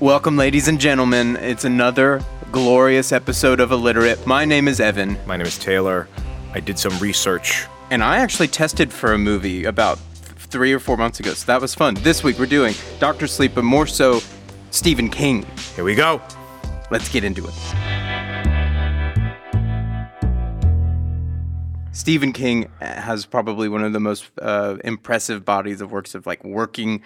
Welcome, ladies and gentlemen. It's another glorious episode of Illiterate. My name is Evan, My name is Taylor. I did some research. and I actually tested for a movie about th- three or four months ago, so that was fun. This week we're doing Doctor Sleep, but more so Stephen King. Here we go. Let's get into it. Stephen King has probably one of the most uh, impressive bodies of works of like working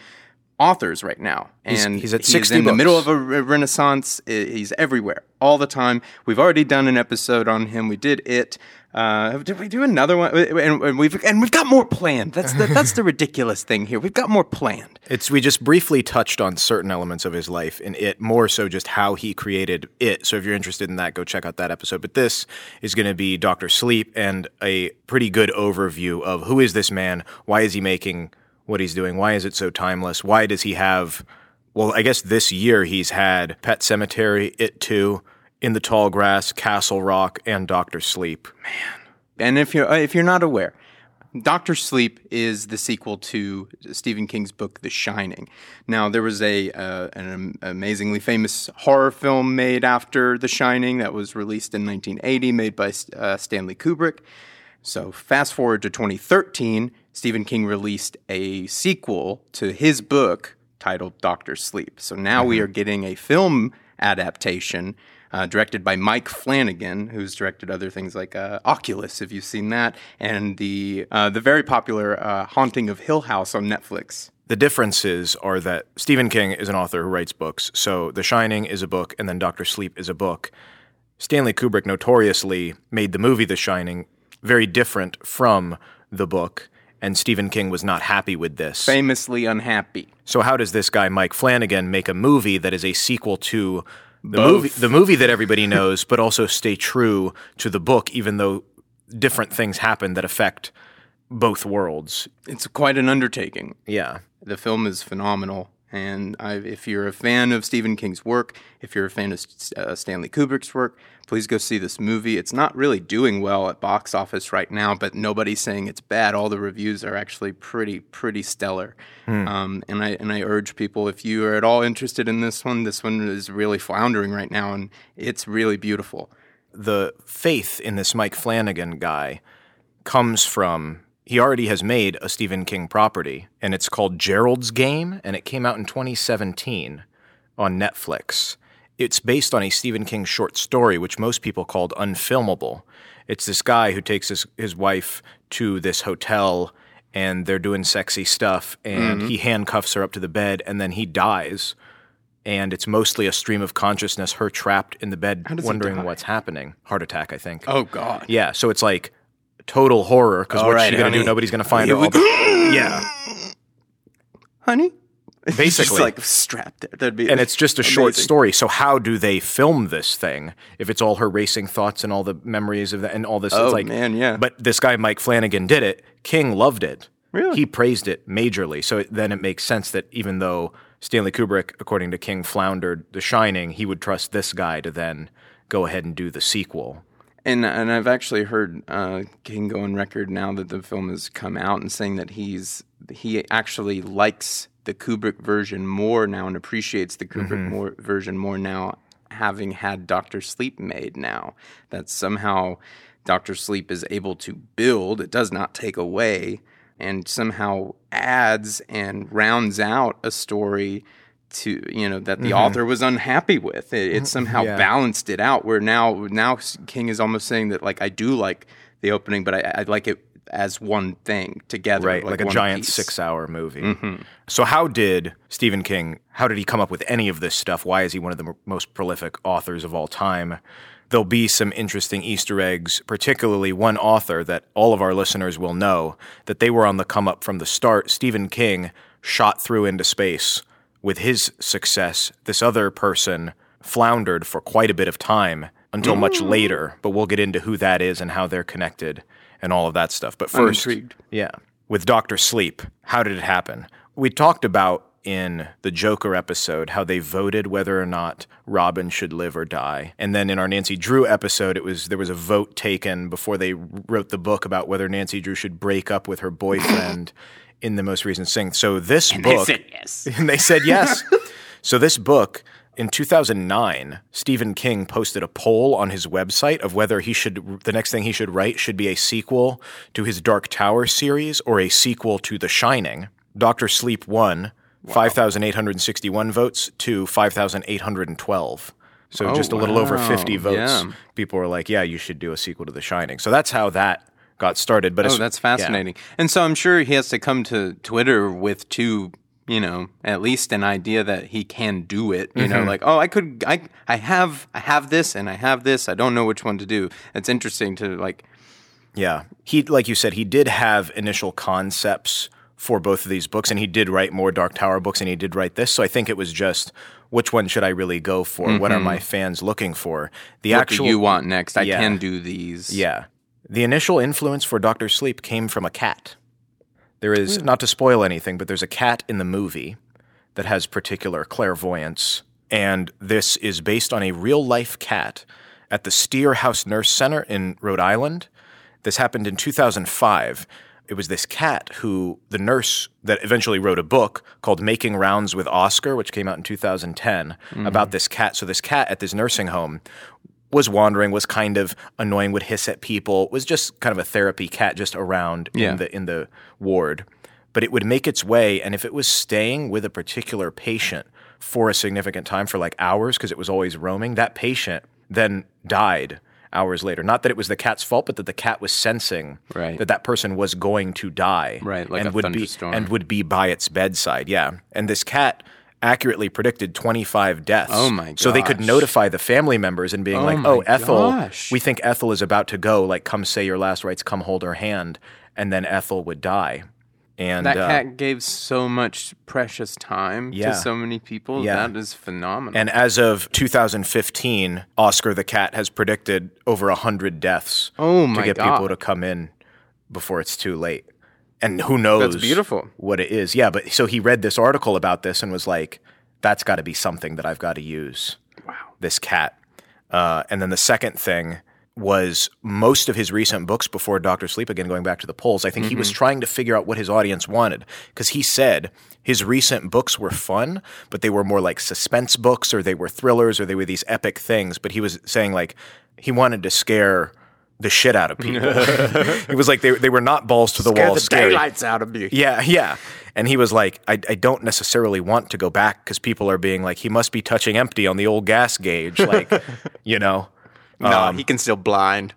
authors right now, and he's at he is 60 in the middle of a re- renaissance. He's everywhere all the time. We've already done an episode on him. We did it. Uh, did we do another one? And, and we've and we've got more planned. That's the that's the ridiculous thing here. We've got more planned. It's we just briefly touched on certain elements of his life in it, more so just how he created it. So if you're interested in that, go check out that episode. But this is going to be Doctor Sleep and a pretty good overview of who is this man, why is he making what he's doing, why is it so timeless, why does he have well, I guess this year he's had Pet Sematary, It Too, In the Tall Grass, Castle Rock, and Doctor Sleep. Man, and if you're uh, if you're not aware, Doctor Sleep is the sequel to Stephen King's book The Shining. Now there was a uh, an amazingly famous horror film made after The Shining that was released in 1980, made by uh, Stanley Kubrick. So fast forward to 2013, Stephen King released a sequel to his book titled Doctor Sleep. So now we are getting a film adaptation uh, directed by Mike Flanagan, who's directed other things like uh, Oculus, if you've seen that, and the uh, the very popular uh, Haunting of Hill House on Netflix. The differences are that Stephen King is an author who writes books. So The Shining is a book, and then Doctor Sleep is a book. Stanley Kubrick notoriously made the movie The Shining very different from the book, and Stephen King was not happy with this. Famously unhappy. So how does this guy Mike Flanagan make a movie that is a sequel to the Both. movie the movie that everybody knows, but also stay true to the book, even though different things happen that affect both worlds? It's quite an undertaking. Yeah. The film is phenomenal. And I, if you're a fan of Stephen King's work, if you're a fan of uh, Stanley Kubrick's work, please go see this movie. It's not really doing well at box office right now, but nobody's saying it's bad. All the reviews are actually pretty, pretty stellar. Um, and I and I urge people, if you are at all interested in this one, this one is really floundering right now, and it's really beautiful. the faith in this Mike Flanagan guy comes from he already has made a Stephen King property, and it's called Gerald's Game, and it came out in 2017 on Netflix. It's based on a Stephen King short story, which most people called unfilmable. It's this guy who takes his, his wife to this hotel and they're doing sexy stuff, and he handcuffs her up to the bed, and then he dies. And it's mostly a stream of consciousness, her trapped in the bed, wondering what's happening. Heart attack, I think. Oh God! Yeah, so it's like total horror because what's right, she gonna do? Nobody's gonna find her. Here All the- yeah, honey. Basically. just like strapped there. That'd be and it's just a short story. So how do they film this thing if it's all her racing thoughts and all the memories of that and all this? Oh, it's like, man, yeah. But this guy Mike Flanagan did it. King loved it. Really? He praised it majorly. So it, then it makes sense that even though Stanley Kubrick, according to King, floundered The Shining, he would trust this guy to then go ahead and do the sequel. And and I've actually heard uh, King go on record now that the film has come out and saying that he's he actually likes the Kubrick version more now and appreciates the Kubrick more, version more now, having had Doctor Sleep made now. That somehow Doctor Sleep is able to build; it does not take away, and somehow adds and rounds out a story to you know that the mm-hmm. author was unhappy with. It, it mm-hmm. somehow Yeah. balanced it out. Where now now King is almost saying that like I do like the opening, but I, I like it as one thing together, right like, a giant piece. six hour movie mm-hmm. so how did stephen king how did he come up with any of this stuff why is he one of the m- most prolific authors of all time there'll be some interesting easter eggs particularly one author that all of our listeners will know that they were on the come up from the start stephen king shot through into space with his success this other person floundered for quite a bit of time until mm. much later but we'll get into who that is and how they're connected and all of that stuff but first yeah. With Dr. Sleep, how did it happen? We talked about in the Joker episode how they voted whether or not Robin should live or die. And then in our Nancy Drew episode, it was there was a vote taken before they wrote the book about whether Nancy Drew should break up with her boyfriend in the most recent thing. So this book said yes. and they said yes. So this book in 2009, Stephen King posted a poll on his website of whether he should the next thing he should write should be a sequel to his Dark Tower series or a sequel to The Shining. Doctor Sleep won 5,861 votes to 5,812. So Oh, just a little over 50 votes. Yeah. People were like, "Yeah, you should do a sequel to The Shining." So that's how that got started. But Oh, that's yeah. fascinating. And so I'm sure he has to come to Twitter with two, you know, at least an idea that he can do it. You Mm-hmm. know, like, oh, I could, I, I have, I have this, and I have this. I don't know which one to do. It's interesting to like, Yeah. He like you said, he did have initial concepts for both of these books and he did write more Dark Tower books and he did write this. So I think it was just which one should I really go for? What are my fans looking for? The what actual do you want next? I Yeah. can do these. Yeah. The initial influence for Doctor Sleep came from a cat. There is hmm. not to spoil anything, but there's a cat in the movie that has particular clairvoyance and this is based on a real life cat at the Steere House Nurse Center in Rhode Island. This happened in 2005. It was this cat who, the nurse that eventually wrote a book called Making Rounds with Oscar, which came out in 2010, mm-hmm. about this cat. So, this cat at this nursing home was wandering, was kind of annoying, would hiss at people, was just kind of a therapy cat just around Yeah. in the in the ward. But it would make its way, and if it was staying with a particular patient for a significant time, for like hours, because it was always roaming, that patient then died hours later. Not that it was the cat's fault, but that the cat was sensing Right. that that person was going to die, Right, like and a would be and would be by its bedside. Yeah, and this cat accurately predicted 25 deaths. Oh my So they could notify the family members and being Oh like, "Oh, Ethel, gosh. we think Ethel is about to go. Like, come say your last rites. Come hold her hand." And then Ethel would die. And That uh, cat gave so much precious time Yeah. to so many people. Yeah. That is phenomenal. and as of 2015, Oscar the cat has predicted over 100 deaths Oh my to get people to come in before it's too late. And who knows That's beautiful. what it is. Yeah, but so he read this article about this and was like, that's got to be something that I've got to use. wow. this cat. Uh, and then the second thing was most of his recent books before Doctor Sleep, again, going back to the polls, I think he was trying to figure out what his audience wanted. Because he said his recent books were fun, but they were more like suspense books or they were thrillers or they were these epic things. But he was saying, like, he wanted to scare the shit out of people. it was like, they, they were not balls to the wall the scary. daylights out of you. Yeah, yeah. And he was like, I, I don't necessarily want to go back because people are being like, he must be touching empty on the old gas gauge. Like, you know, No, Um, he can still blind.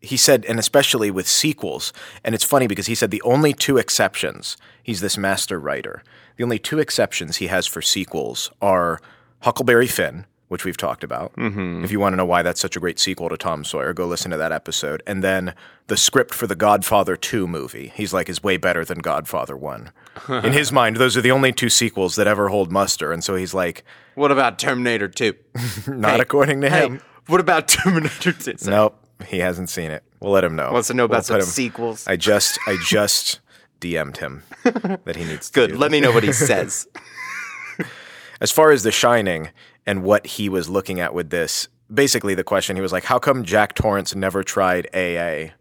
he said, and especially with sequels. And it's funny because he said the only two exceptions, he's this master writer, the only two exceptions he has for sequels are Huckleberry Finn, which we've talked about. Mm-hmm. If you want to know why that's such a great sequel to Tom Sawyer, go listen to that episode. And then the script for the Godfather 2 movie, he's like, is way better than Godfather 1. In his mind, those are the only two sequels that ever hold muster. And so he's like, What about Terminator 2? not Hey, according to Hey, him. what about Terminator 2? Sorry. Nope, he hasn't seen it. We'll let him know. Wants to know We'll about some sequels. I just I just DM'd him that he needs to Good. Let me know what he says. As far as The Shining and what he was looking at with this, basically the question he was like, how come Jack Torrance never tried AA?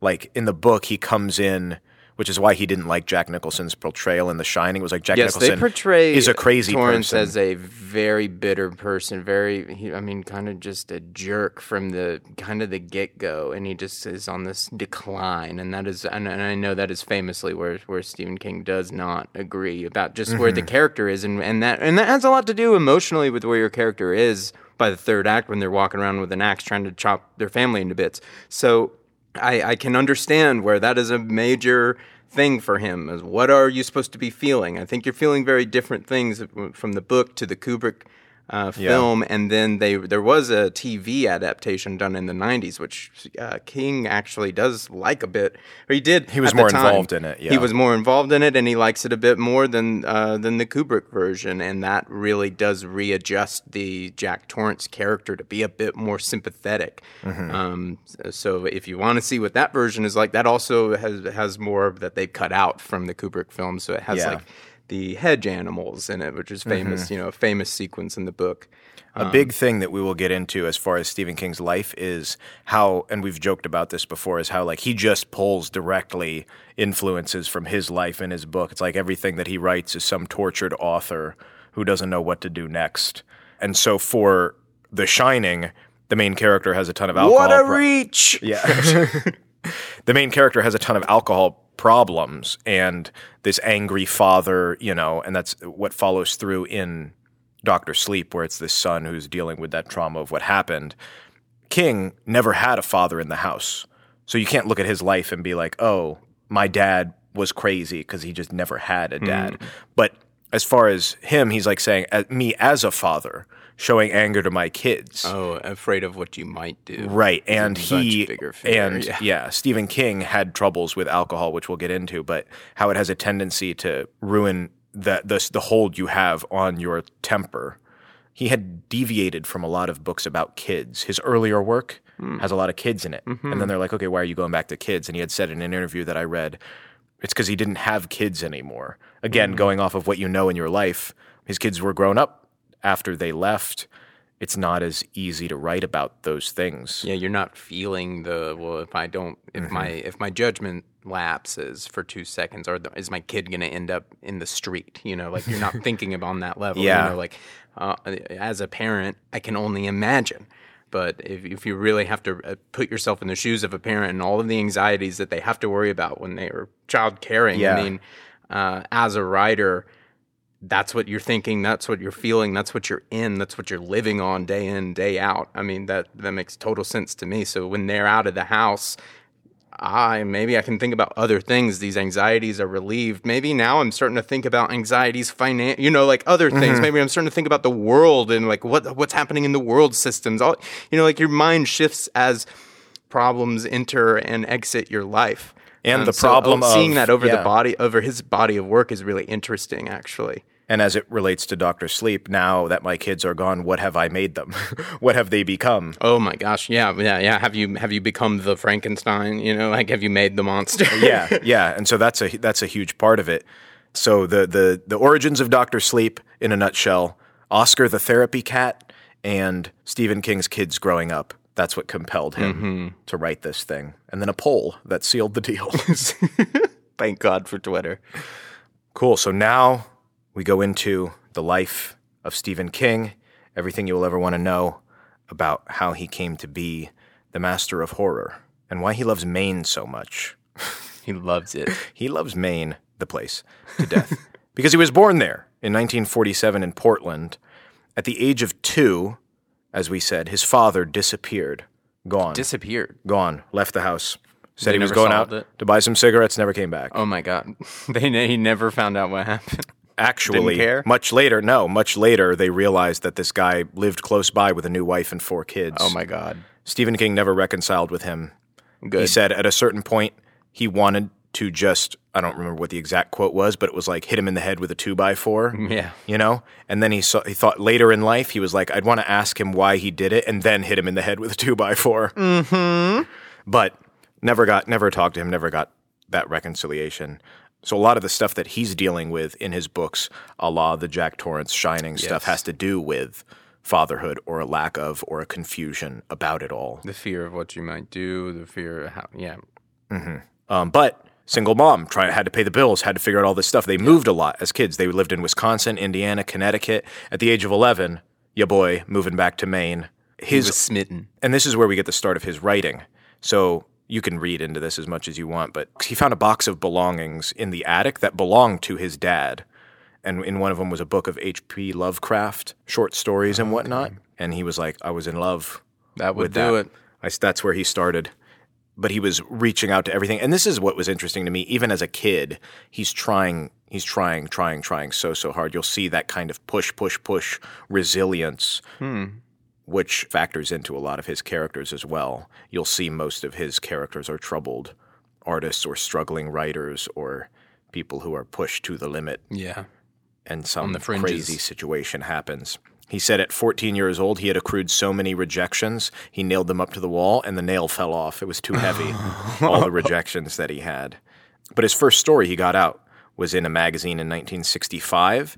Like in the book, he comes in, which is why he didn't like Jack Nicholson's portrayal in The Shining. Was like Jack yes, Nicholson they portray is a crazy person Torrance person. as a very bitter person. Very, he, I mean, kind of just a jerk from the kind of the get go, and he just is on this decline. And that is, and, and I know that is famously where where Stephen King does not agree about just where Mm-hmm. the character is, and and that and that has a lot to do emotionally with where your character is by the third act when they're walking around with an axe trying to chop their family into bits. So I, I can understand where that is a major thing for him. Is what are you supposed to be feeling? I think you're feeling very different things from the book to the Kubrick uh, film, and then they there was a TV adaptation done in the '90s, which uh, King actually does like a bit. Or he did. He was more involved in it, yeah. He was more involved in it, and he likes it a bit more than uh, than the Kubrick version, and that really does readjust the Jack Torrance character to be a bit more sympathetic. Mm-hmm. Um, so if you want to see what that version is like, that also has has more that they cut out from the Kubrick film, so it has Yeah. like the hedge animals in it, which is mm-hmm. famous, you know, a famous sequence in the book. A um, big thing that we will get into as far as Stephen King's life is how, and we've joked about this before, is how like he just pulls directly influences from his life in his book. It's like everything that he writes is some tortured author who doesn't know what to do next. And so for The Shining, the main character has a ton of alcohol. What a pro- reach! yeah. the main character has a ton of alcohol problems and this angry father, you know, and that's what follows through in Doctor Sleep, where it's this son who's dealing with that trauma of what happened. King never had a father in the house. So you can't look at his life and be like, oh, my dad was crazy because he just never had a dad. Hmm. But as far as him, he's like saying, me as a father, showing anger to my kids. Oh, afraid of what you might do. Right, and he fear, and yeah. yeah. Stephen King had troubles with alcohol, which we'll get into, but how it has a tendency to ruin the the, the hold you have on your temper. He had deviated from a lot of books about kids. His earlier work Hmm. has a lot of kids in it, Mm-hmm. and then they're like, "Okay, why are you going back to kids?" And he had said in an interview that I read, it's because he didn't have kids anymore. Again, Mm-hmm. going off of what you know in your life, his kids were grown up after they left. It's not as easy to write about those things. Yeah, you're not feeling the well. If I don't, if Mm-hmm. my if my judgment lapses for two seconds, or the, is my kid going to end up in the street? You know, like you're not thinking about on that level. Yeah. You know, like uh, as a parent, I can only imagine. But if if you really have to uh, put yourself in the shoes of a parent and all of the anxieties that they have to worry about when they are child caring, Yeah. I mean, uh, as a writer, that's what you're thinking that's what you're feeling that's what you're in that's what you're living on day in day out. I mean that that makes total sense to me. So when they're out of the house i maybe i can think about other things. These anxieties are relieved. Maybe now i'm starting to think about anxieties finance, you know like other things. Mm-hmm. Maybe i'm starting to think about the world and like what what's happening in the world systems. All you know like your mind shifts as problems enter and exit your life And the so, problem oh, seeing that over yeah. the body over his body of work is really interesting actually And as it relates to Doctor Sleep, now that my kids are gone, what have I made them? what have they become? Oh my gosh, yeah, yeah, yeah. Have you have you become the Frankenstein? You know, like have you made the monster? yeah, yeah. And so that's a that's a huge part of it. So the the the origins of Doctor Sleep in a nutshell: Oscar the therapy cat and Stephen King's kids growing up. That's what compelled him mm-hmm. to write this thing, and then a poll that sealed the deal. Thank God for Twitter. cool. So now we go into the life of Stephen King, everything you will ever want to know about how he came to be the master of horror and why he loves Maine so much. He loves it. He loves Maine, the place, to death. because he was born there in 1947 in Portland. At the age of two, as we said, his father disappeared. Gone. Disappeared. gone. Left the house. Said They he was never going out solved it? to buy some cigarettes, never came back. Oh my God. They ne- he never found out what happened. Actually, Didn't care? much later, no, much later, they realized that this guy lived close by with a new wife and four kids. Oh my God. Stephen King never reconciled with him. Good. He said at a certain point he wanted to just I don't remember what the exact quote was, but it was like hit him in the head with a two by four. Yeah. You know? And then he saw he thought later in life he was like, I'd want to ask him why he did it and then hit him in the head with a two by 4 Mm-hmm. But never got never talked to him, never got that reconciliation. So a lot of the stuff that he's dealing with in his books, a la the Jack Torrance Shining stuff, has to do with fatherhood or a lack of or a confusion about it all. The fear of what you might do. The fear of how. Yeah. Um, but single mom, try, had to pay the bills, had to figure out all this stuff. They moved a lot as kids. They lived in Wisconsin, Indiana, Connecticut. At the age of 11, ya boy, moving back to Maine. He His, was smitten. and this is where we get the start of his writing. So you can read into this as much as you want, but he found a box of belongings in the attic that belonged to his dad. And in one of them was a book of H.P. Lovecraft, short stories and whatnot. And he was like, I was in love That would with do that. it. I that's where he started. But he was reaching out to everything, and this is what was interesting to me. Even as a kid, he's trying, he's trying, trying, trying so so hard. You'll see that kind of push, push, push resilience, which factors into a lot of his characters as well. You'll see most of his characters are troubled artists or struggling writers or people who are pushed to the limit Yeah. and some crazy situation happens. He said at 14 years old, he had accrued so many rejections, he nailed them up to the wall and the nail fell off. It was too heavy, all the rejections that he had. But his first story he got out was in a magazine in 1965.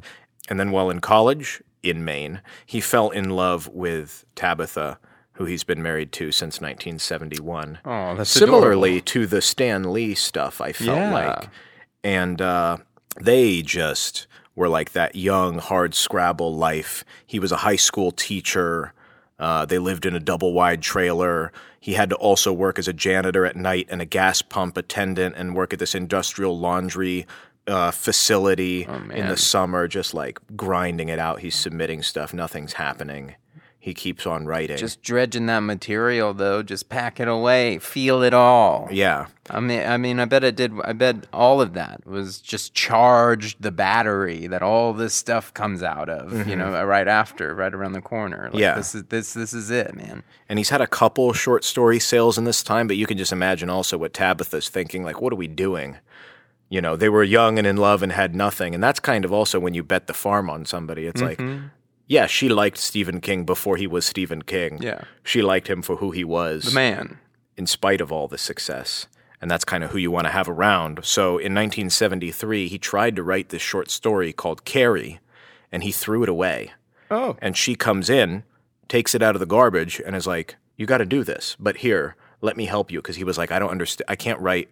And then while in college in Maine, he fell in love with Tabitha, who he's been married to since 1971. Oh, that's Similarly to the Stan Lee stuff, I felt Yeah. like. And uh, they just were like that young, hard scrabble life. He was a high school teacher. Uh, they lived in a double wide trailer. He had to also work as a janitor at night and a gas pump attendant and work at this industrial laundry uh, facility in the summer, just like grinding it out. He's submitting stuff, nothing's happening. He keeps on writing. Just dredging that material, though. Just pack it away. Feel it all. yeah. I mean, I mean, I bet it did. I bet all of that was just charged the battery that all this stuff comes out of. You mm-hmm. know, right after, right around the corner. Like, Yeah. this is this this is it, man. And he's had a couple short story sales in this time, but you can just imagine also what Tabitha's thinking like, what are we doing? You know, they were young and in love and had nothing. And that's kind of also when you bet the farm on somebody. It's like, mm-hmm. Yeah, she liked Stephen King before he was Stephen King. Yeah. She liked him for who he was, The man. in spite of all the success. And that's kind of who you want to have around. So in 1973, he tried to write this short story called Carrie, and he threw it away Oh, and she comes in, takes it out of the garbage, and is like, "You got to do this, but here, let me help you." Because he was like, "I don't understand. I can't write.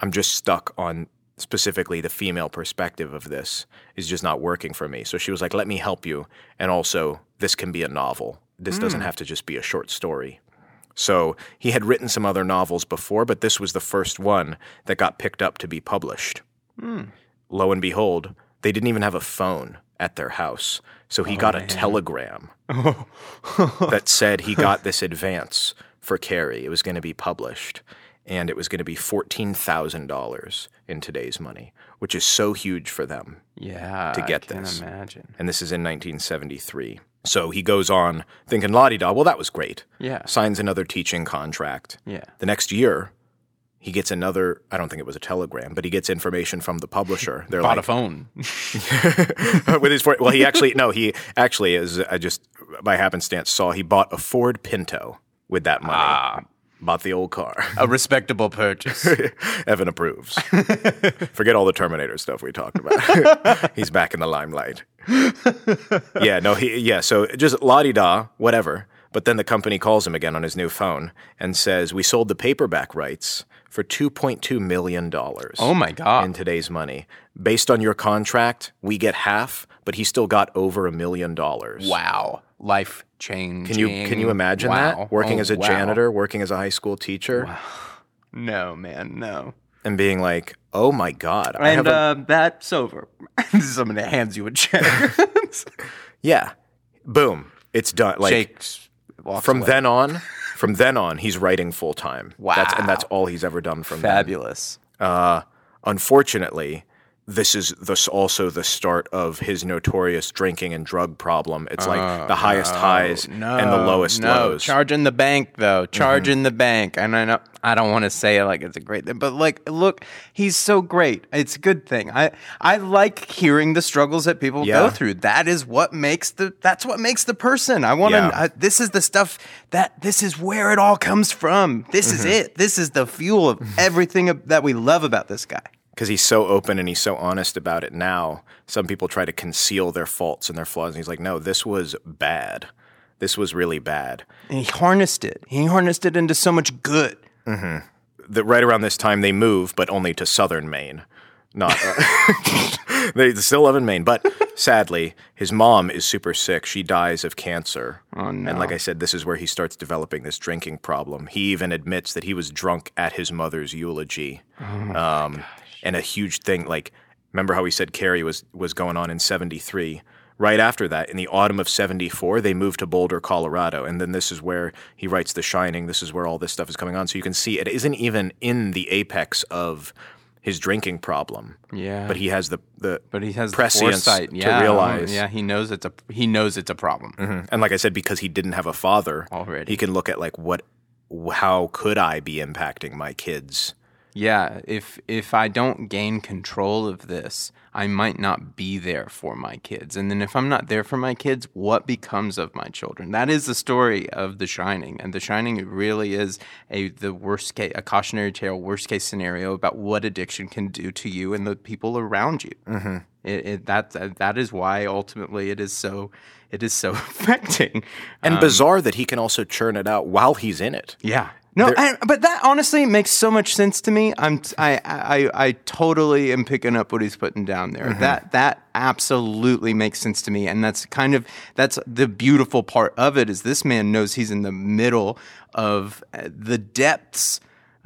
I'm just stuck on specifically the female perspective of this is just not working for me." So she was like, "Let me help you, and also this can be a novel. This hmm. doesn't have to just be a short story." So he had written some other novels before, but this was the first one that got picked up to be published hmm. lo and behold, they didn't even have a phone at their house. So he got a oh, telegram that said he got this advance for Carrie. It was going to be published, and it was going to be $14,000 in today's money, which is so huge for them. yeah. To get I can this. imagine. And this is in 1973. So he goes on thinking, la di da, well, that was great. Yeah. Signs another teaching contract. Yeah. The next year, he gets another, I don't think it was a telegram, but he gets information from the publisher. They're Bought like, a phone. with his. Well, he actually no, he actually is. I just by happenstance saw he bought a Ford Pinto with that money. Ah. Bought the old car. a respectable purchase. Evan approves. Forget all the Terminator stuff we talked about. He's back in the limelight. yeah, no, he yeah. So just la di da, whatever. But then the company calls him again on his new phone and says, "We sold the paperback rights for two point two million dollars." oh my god. in today's money. Based on your contract, we get half, but he still got over a million dollars. wow. Life changing. Can you can you imagine wow. that? Working Oh, as a wow. janitor, working as a high school teacher, No, man, no. and being like, "Oh my god, I And have a, uh, that's over. Somebody hands you a check. yeah, boom, it's done." Like. Walks from away. then on, from then on, he's writing full time. that's, and that's all he's ever done from then. Fabulous. Uh, unfortunately, this is this also the start of his notorious drinking and drug problem. It's like the highest highs and the lowest no. lows. Mm-hmm. Charging the bank though, charging the bank, and I know I don't want to say it like it's a great thing, but like, look, he's so great. It's a good thing. I I like hearing the struggles that people Yeah. go through. That is what makes the that's what makes the person. I want to. Yeah. This is the stuff that this is where it all comes from. This is Mm-hmm. it. This is the fuel of everything that we love about this guy. Because he's so open and he's so honest about it now. Some people try to conceal their faults and their flaws, and he's like, "No, this was bad. This was really bad." And he harnessed it. He harnessed it into so much good. That right around this time they move, but only to southern Maine. Not uh, they still live in Maine, but sadly, his mom is super sick. She dies of cancer. Oh, no. And like I said, this is where he starts developing this drinking problem. He even admits that he was drunk at his mother's eulogy. Oh um, and a huge thing, like, remember how he said Carrie was, was going on in 73? Right after that, in the autumn of 74, they moved to Boulder, Colorado. And then this is where he writes The Shining. This is where all this stuff is coming on. So you can see it isn't even in the apex of his drinking problem. Yeah. But he has the, the But he has the prescience to yeah, realize. Yeah, he knows it's a he knows it's a problem. Mhm. And like I said, because he didn't have a father Already. he can look at like what, how could I be impacting my kids yeah, if if I don't gain control of this, I might not be there for my kids. And then if I'm not there for my kids, what becomes of my children? That is the story of The Shining. And The Shining really is a the worst case, a cautionary tale, worst case scenario about what addiction can do to you and the people around you. Mm-hmm. It, it, that that is why ultimately it is so it is so affecting and bizarre that he can also churn it out while he's in it. Yeah. No, I, but that honestly makes so much sense to me. I'm I I I totally am picking up what he's putting down there. That that absolutely makes sense to me, and that's kind of that's the beautiful part of it is this man knows he's in the middle of uh, the depths,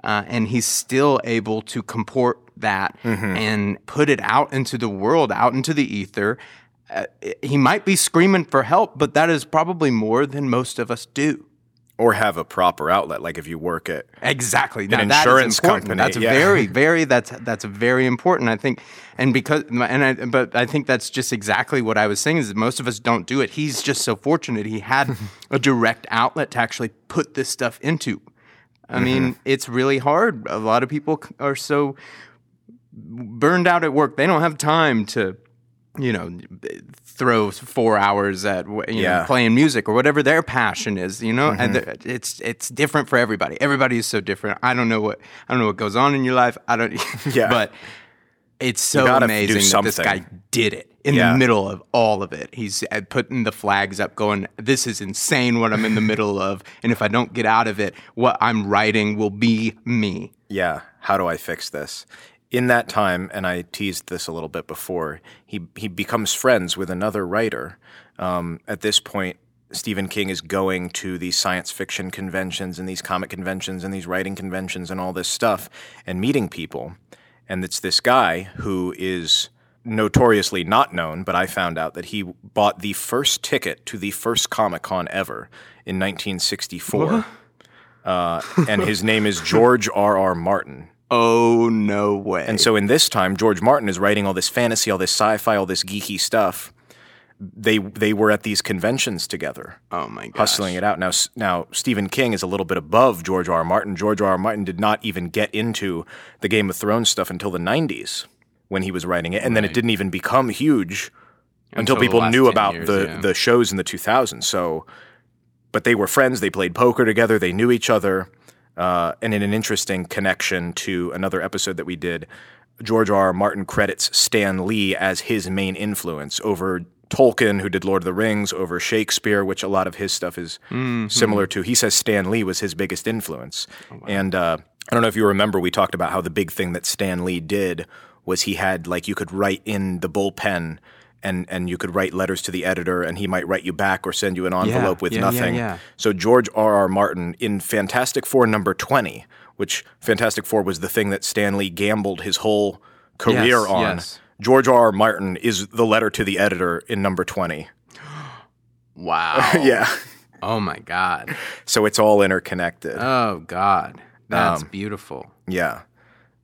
uh, and he's still able to comport that and put it out into the world, out into the ether. Uh, he might be screaming for help, but that is probably more than most of us do. Or have a proper outlet, like if you work at Exactly. Now, insurance important. company, That's yeah. very, very. That's that's very important. I think, and because, and I, but I think that's just exactly what I was saying. Is that most of us don't do it. He's just so fortunate. He had a direct outlet to actually put this stuff into. I Mm-hmm. mean, it's really hard. A lot of people are so burned out at work. They don't have time to, you know, throw four hours at you know, Yeah. Mm-hmm. playing music or whatever their passion is. You know, and it's it's different for everybody. Everybody is so different. I don't know what I don't know what goes on in your life. I don't. Yeah. but it's so amazing that this guy did it in Yeah. the middle of all of it. He's uh, putting the flags up, going, "This is insane. What I'm in the middle of, and if I don't get out of it, what I'm writing will be me." yeah, how do I fix this? In that time, and I teased this a little bit before, he he becomes friends with another writer. Um, at this point, Stephen King is going to these science fiction conventions and these comic conventions and these writing conventions and all this stuff and meeting people. And it's this guy who is notoriously not known, but I found out that he bought the first ticket to the first Comic Con ever in 1964. Uh, and his name is George R. R. Martin. Oh no way! And so in this time, George Martin is writing all this fantasy, all this sci-fi, all this geeky stuff. They they were at these conventions together, oh my god, hustling it out. Now now Stephen King is a little bit above George R. R. Martin. George R. R. Martin did not even get into the Game of Thrones stuff until the 90s when he was writing it, and then it didn't even become huge until, Until people knew about years, the yeah. the shows in the 2000s. So, but they were friends. They played poker together. They knew each other. Uh, and in an interesting connection to another episode that we did, George R. R. Martin credits Stan Lee as his main influence over Tolkien, who did Lord of the Rings, over Shakespeare, which a lot of his stuff is similar to. He says Stan Lee was his biggest influence. And uh, I don't know if you remember, we talked about how the big thing that Stan Lee did was he had, like, you could write in the bullpen. And, and you could write letters to the editor, and he might write you back or send you an envelope with yeah, yeah, nothing. yeah. So George R. R. Martin in Fantastic Four number twenty, which Fantastic Four was the thing that Stan Lee gambled his whole career Yes, on. yes. George R. R. Martin is the letter to the editor in number twenty. wow, Yeah. oh my god, So it's all interconnected. oh god, Um, that's beautiful. yeah.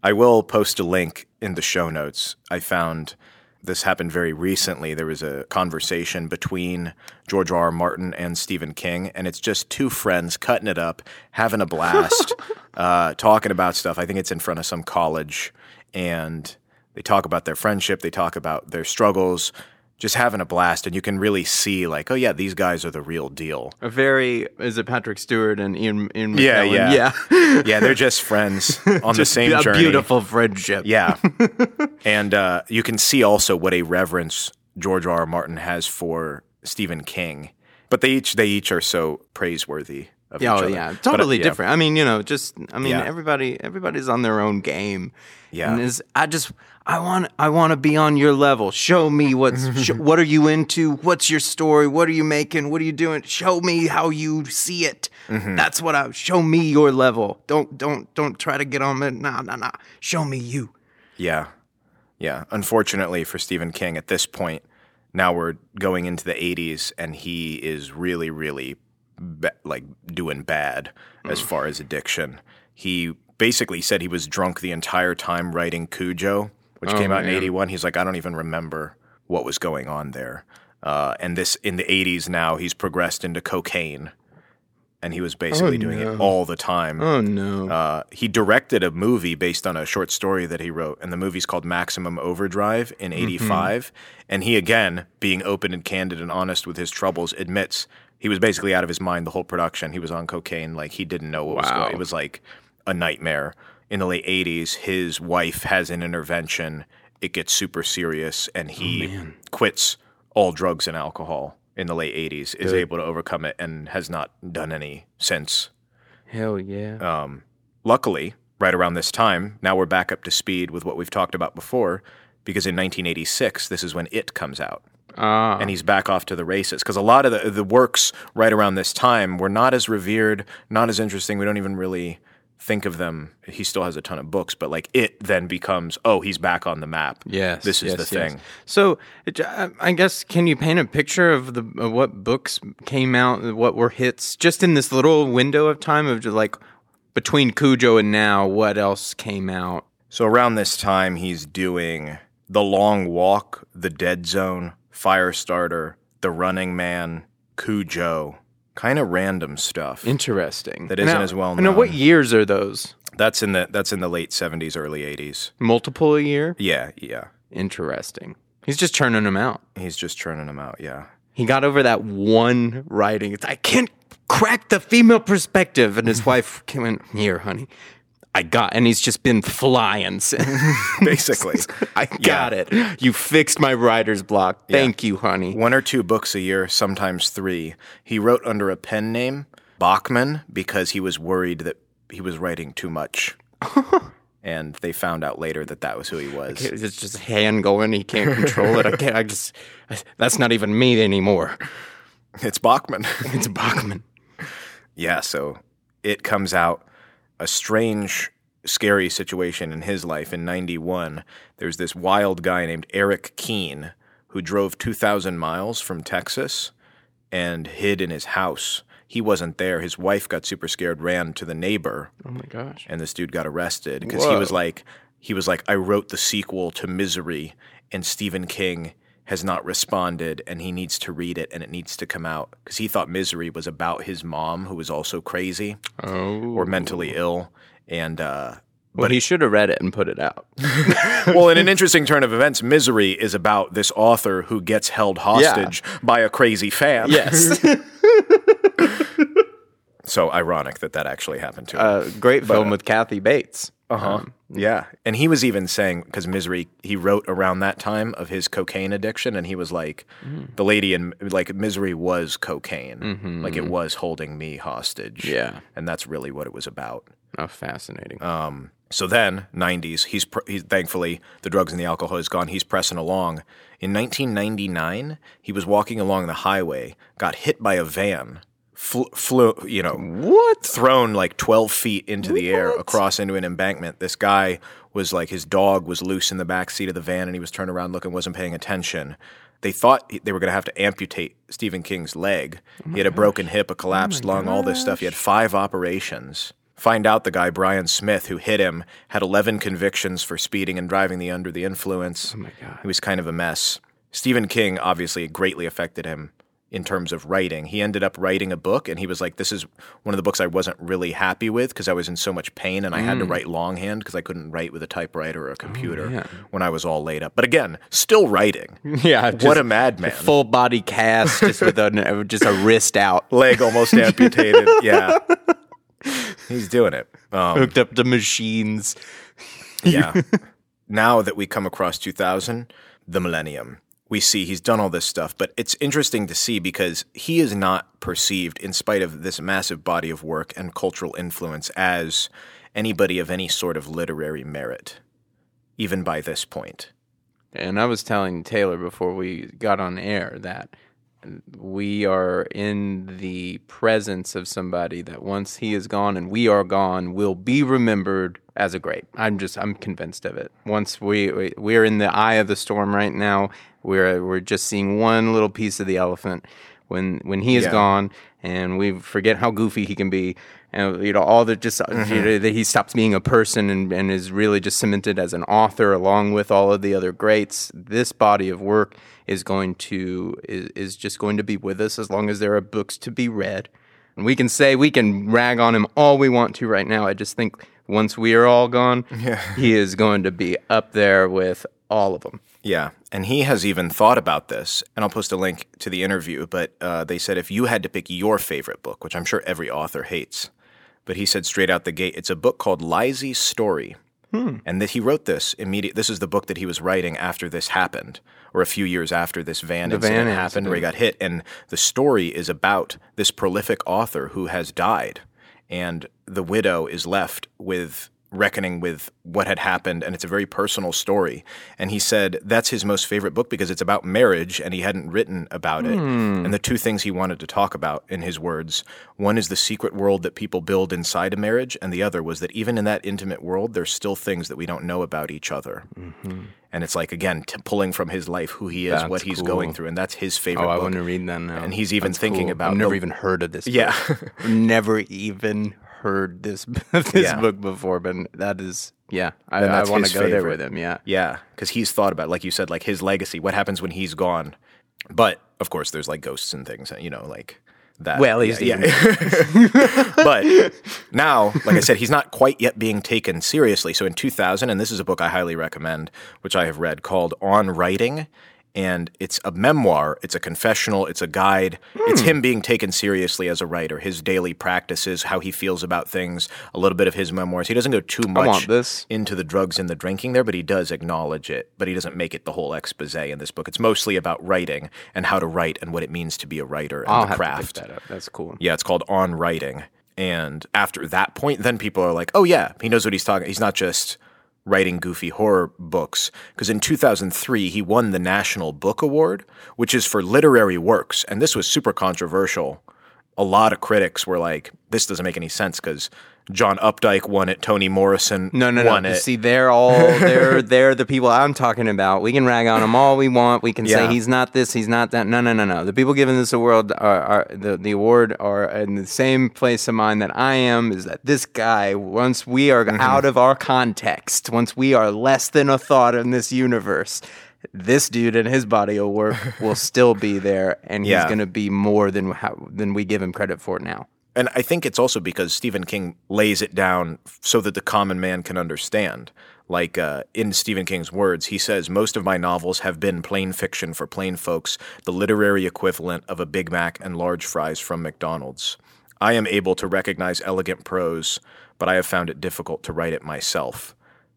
I will post a link in the show notes. I found this happened very recently. There was a conversation between George R. R. Martin and Stephen King, and it's just two friends cutting it up, having a blast, uh, talking about stuff. I think it's in front of some college, and they talk about their friendship, they talk about their struggles, just having a blast. And you can really see, like, oh, yeah, these guys are the real deal. A very is it Patrick Stewart and Ian Ian Yeah, McKellen? yeah. yeah. Yeah, they're just friends on the same a journey. beautiful friendship. Yeah. and uh, you can see also what a reverence George R. R. Martin has for Stephen King. But they each they each are so praiseworthy of Yeah, each oh, other. yeah, But, totally uh, different. I mean, you know, just I mean, Yeah. everybody everybody's on their own game. Yeah. and is I just I want I want to be on your level. Show me what's sh- what are you into? What's your story? What are you making? What are you doing? Show me how you see it. Mm-hmm. That's what I show me your level. Don't don't don't try to get on it. Nah, nah, nah. Show me you. Yeah. Yeah. Unfortunately for Stephen King at this point, now we're going into the 80s and he is really, really ba- like doing bad as far as addiction. He basically said he was drunk the entire time writing Cujo, which came out in 81. He's like, I don't even remember what was going on there. Uh, and this in the 80s now, he's progressed into cocaine. and he was basically doing it all the time. Oh no. Uh, he directed a movie based on a short story that he wrote, and the movie's called Maximum Overdrive in '85. And he, again, being open and candid and honest with his troubles, admits he was basically out of his mind the whole production. He was on cocaine, like he didn't know what was going. It was like a nightmare. In the late '80s, his wife has an intervention. It gets super serious, and he quits all drugs and alcohol. In the late '80s, is able to overcome it, and has not done any since. Hell yeah. Um, luckily, right around this time, now we're back up to speed with what we've talked about before, because in 1986, this is when It comes out, Ah. and he's back off to the races. Because a lot of the, the works right around this time were not as revered, not as interesting. We don't even really think of them. He still has a ton of books, but like It then becomes, oh, he's back on the map. Yes, this is yes, the yes. thing. So, I I guess, can you paint a picture of the of what books came out, what were hits, just in this little window of time of just like between Cujo and now? What else came out? So around this time, he's doing The Long Walk, The Dead Zone, Firestarter, The Running Man, Cujo, kind of random stuff. Interesting. That isn't Now- as well known. Now, what years are those? That's in the that's in the late seventies, early eighties. Multiple a year? Yeah, yeah. Interesting. He's just churning them out. He's just churning them out. Yeah. He got over that one writing. It's, I can't crack the female perspective. And his wife came in, here, honey. I got, and he's just been flying since. Basically, I got it. You fixed my writer's block. Thank you, honey. one or two books a year, sometimes three. He wrote under a pen name Bachman because he was worried that he was writing too much. and they found out later that that was who he was. It's just hand going. He can't control it. I can't. I just. That's not even me anymore. It's Bachman. It's Bachman. Yeah, so it comes out a strange, scary situation in his life in 91. There's this wild guy named Eric Keene who drove 2,000 miles from Texas and hid in his house. He wasn't there. His wife got super scared, ran to the neighbor, Oh my gosh. and this dude got arrested because he was like, he was like, I wrote the sequel to Misery, and Stephen King has not responded, and he needs to read it, and it needs to come out because he thought Misery was about his mom, who was also crazy Oh. or mentally ill, and uh, But he should have read it and put it out. well, in an interesting turn of events, Misery is about this author who gets held hostage by a crazy fan. Yes. So ironic that that actually happened to him. uh, great film with Kathy Bates. Uh-huh. Mm. yeah. And he was even saying, because Misery, he wrote around that time of his cocaine addiction, and he was like, mm. the lady in, like, Misery was cocaine. Mm-hmm, like, it mm-hmm. was holding me hostage. Yeah. And that's really what it was about. Oh, fascinating. Um, so then, 90s, he's, pr- he's thankfully, the drugs and the alcohol is gone. He's pressing along. In 1999, he was walking along the highway, got hit by a van, flew, flew you know, what? thrown like 12 feet into the air across into an embankment. This guy was like, his dog was loose in the back seat of the van and he was turned around looking, wasn't paying attention. They thought he- they were going to have to amputate Stephen King's leg. Oh he had a broken hip, a collapsed oh lung, all this stuff. He had five operations. Find out the guy, Bryan Smith, who hit him, had 11 convictions for speeding and driving the under the influence. Oh my God. He was kind of a mess. Stephen King obviously greatly affected him in terms of writing. He ended up writing a book, and he was like, This is one of the books I wasn't really happy with because I was in so much pain and I had to Mm. write longhand because I couldn't write with a typewriter or a computer Oh, when I was all laid up. But again, still writing. Yeah. what a madman. full body cast, just with a just a wrist out, Leg almost amputated. Yeah. He's doing it. Um, hooked up to machines. yeah. now that we come across 2000, the millennium, we see he's done all this stuff, but it's interesting to see because he is not perceived, in spite of this massive body of work and cultural influence, as anybody of any sort of literary merit, even by this point. And I was telling Taylor before we got on air that we are in the presence of somebody that once he is gone and we are gone will be remembered as a great. I'm just I'm convinced of it. Once we we- we're in the eye of the storm right now, we're we're just seeing one little piece of the elephant. When when he is Yeah. gone and we forget how goofy he can be and you know all the just you mm-hmm. know, that he stops being a person and, and is really just cemented as an author along with all of the other greats this body of work is going to is, is just going to be with us as long as there are books to be read And we can say we can rag on him all we want to right now. I just think once we are all gone, he is going to be up there with all of them. Yeah, and he has even thought about this, and I'll post a link to the interview. But uh, they said if you had to pick your favorite book, which I'm sure every author hates, but he said straight out the gate, it's a book called Lisey's Story, Hmm. and that he wrote this immediate. This is the book that he was writing after this happened, or a few years after this van incident van happened, where he got hit. And the story is about this prolific author who has died, and the widow is left with reckoning with what had happened and it's a very personal story and he said that's his most favorite book because it's about marriage and he hadn't written about it hmm. and the two things he wanted to talk about in his words one is the secret world that people build inside a marriage and the other was that even in that intimate world there's still things that we don't know about each other mm-hmm. and it's like again t- pulling from his life who he is That's what he's cool. going through and that's his favorite Oh, I book want to read that now. and he's even That's thinking cool. about I've never the- even heard of this. Yeah. Never even heard this this Yeah. book before. But that is, yeah, I, I want to go there with him. Yeah, Yeah, because he's thought about, like you said, like his legacy. What happens when he's gone? But of course, there's like ghosts and things, you know, like that. Well, he's yeah. yeah. but now, like I said, he's not quite yet being taken seriously. So in 2000, and this is a book I highly recommend, which I have read, called On Writing. And it's a memoir, it's a confessional, it's a guide. It's hmm. him being taken seriously as a writer, his daily practices, how he feels about things, a little bit of his memoirs. He doesn't go too much into the drugs and the drinking there, but he does acknowledge it. But he doesn't make it the whole expose in this book. It's mostly about writing and how to write and what it means to be a writer and I'll the craft. that up. That's cool. Yeah, it's called On Writing. And after that point, then people are like, oh, yeah, he knows what he's talking. He's not just writing goofy horror books. Because in 2003, he won the National Book Award, which is for literary works. And this was super controversial. A lot of critics were like, this doesn't make any sense because John Updike won it, Toni Morrison No, no, won no. it. See, they're all they're they're the people I'm talking about. We can rag on him all we want. We can Yeah. say he's not this, he's not that. No, no, no, no. The people giving this award are, are the the award are in the same place of mind that I am. Is that this guy? Once we are Mm-hmm. out of our context, once we are less than a thought in this universe. This dude and his body of work will still be there, and he's Yeah. going to be more than how, than we give him credit for now. And I think it's also because Stephen King lays it down so that the common man can understand. Like uh, in Stephen King's words, he says, Most of my novels have been plain fiction for plain folks, the literary equivalent of a Big Mac and large fries from McDonald's. I am able to recognize elegant prose, but I have found it difficult to write it myself.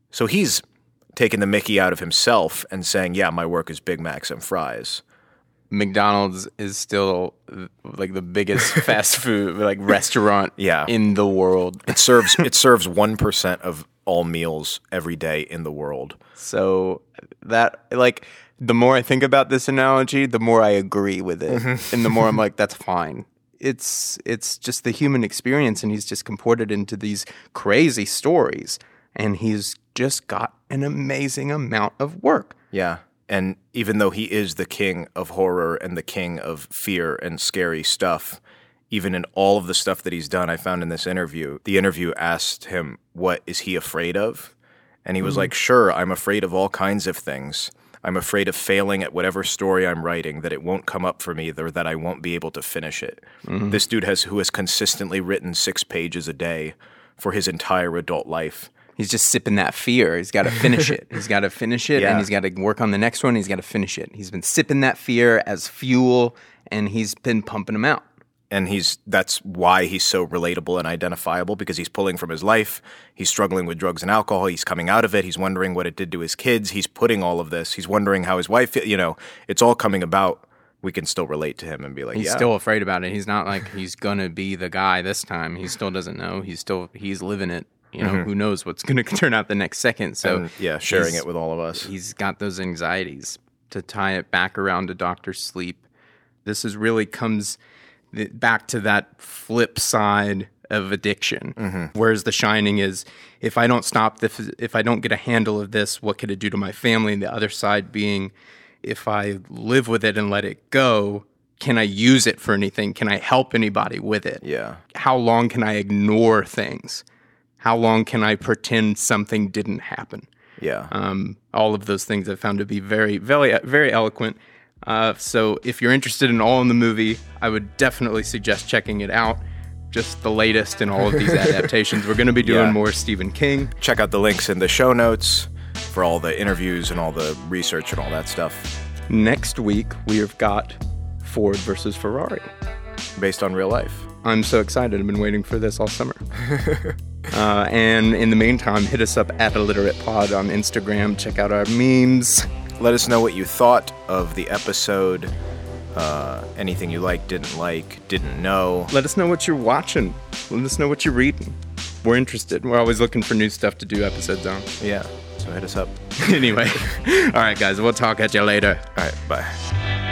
So he's taking the mickey out of himself and saying, Yeah, my work is Big Macs and fries. McDonald's is still like the biggest fast food like restaurant Yeah. in the world. It serves it serves one percent of all meals every day in the world. So that like the more I think about this analogy, the more I agree with it, mm-hmm. and the more I'm like, that's fine. It's it's just the human experience, and he's just comported into these crazy stories, and he's just got an amazing amount of work. Yeah. And even though he is the king of horror and the king of fear and scary stuff, even in all of the stuff that he's done, I found in this interview, the interview asked him, What is he afraid of? And he was mm-hmm. like, Sure, I'm afraid of all kinds of things. I'm afraid of failing at whatever story I'm writing, that it won't come up for me, or that I won't be able to finish it. Mm-hmm. This dude has who has consistently written six pages a day for his entire adult life. He's just sipping that fear. He's got to finish it. He's got to finish it, Yeah. and he's got to work on the next one. He's got to finish it. He's been sipping that fear as fuel, and he's been pumping them out. and he's that's why he's so relatable and identifiable because he's pulling from his life he's struggling with drugs and alcohol he's coming out of it he's wondering what it did to his kids he's putting all of this he's wondering how his wife you know it's all coming about we can still relate to him and be like He's yeah still afraid about it. He's not like he's gonna be the guy this time. He still doesn't know. He's still he's living it. You know, who knows what's gonna turn out the next second. So Mm-hmm. and, yeah sharing it with all of us he's got those anxieties to tie it back around to Doctor Sleep. This is really comes back to that flip side of addiction. Whereas The Shining is, if I don't stop this, if I don't get a handle of this, what could it do to my family? And the other side being, if I live with it and let it go, can I use it for anything? Can I help anybody with it? yeah How long can I ignore things? How long can I pretend something didn't happen? yeah Um, all of those things I found to be very, very, very eloquent. Uh, so if you're interested in all in the movie, I would definitely suggest checking it out. just the latest in all of these adaptations. We're going to be doing Yeah. more Stephen King. Check out the links in the show notes for all the interviews and all the research and all that stuff Next week, we have got Ford versus Ferrari. based on real life. I'm so excited. I've been waiting for this all summer. uh, and in the meantime, hit us up at Illiterate Pod on Instagram. Check out our memes. Let us know what you thought of the episode. Uh, anything you liked, didn't like, didn't know. Let us know what you're watching. Let us know what you're reading. We're interested. We're always looking for new stuff to do episodes on. Yeah, so hit us up. anyway, all right, guys, we'll talk at you later. All right, bye.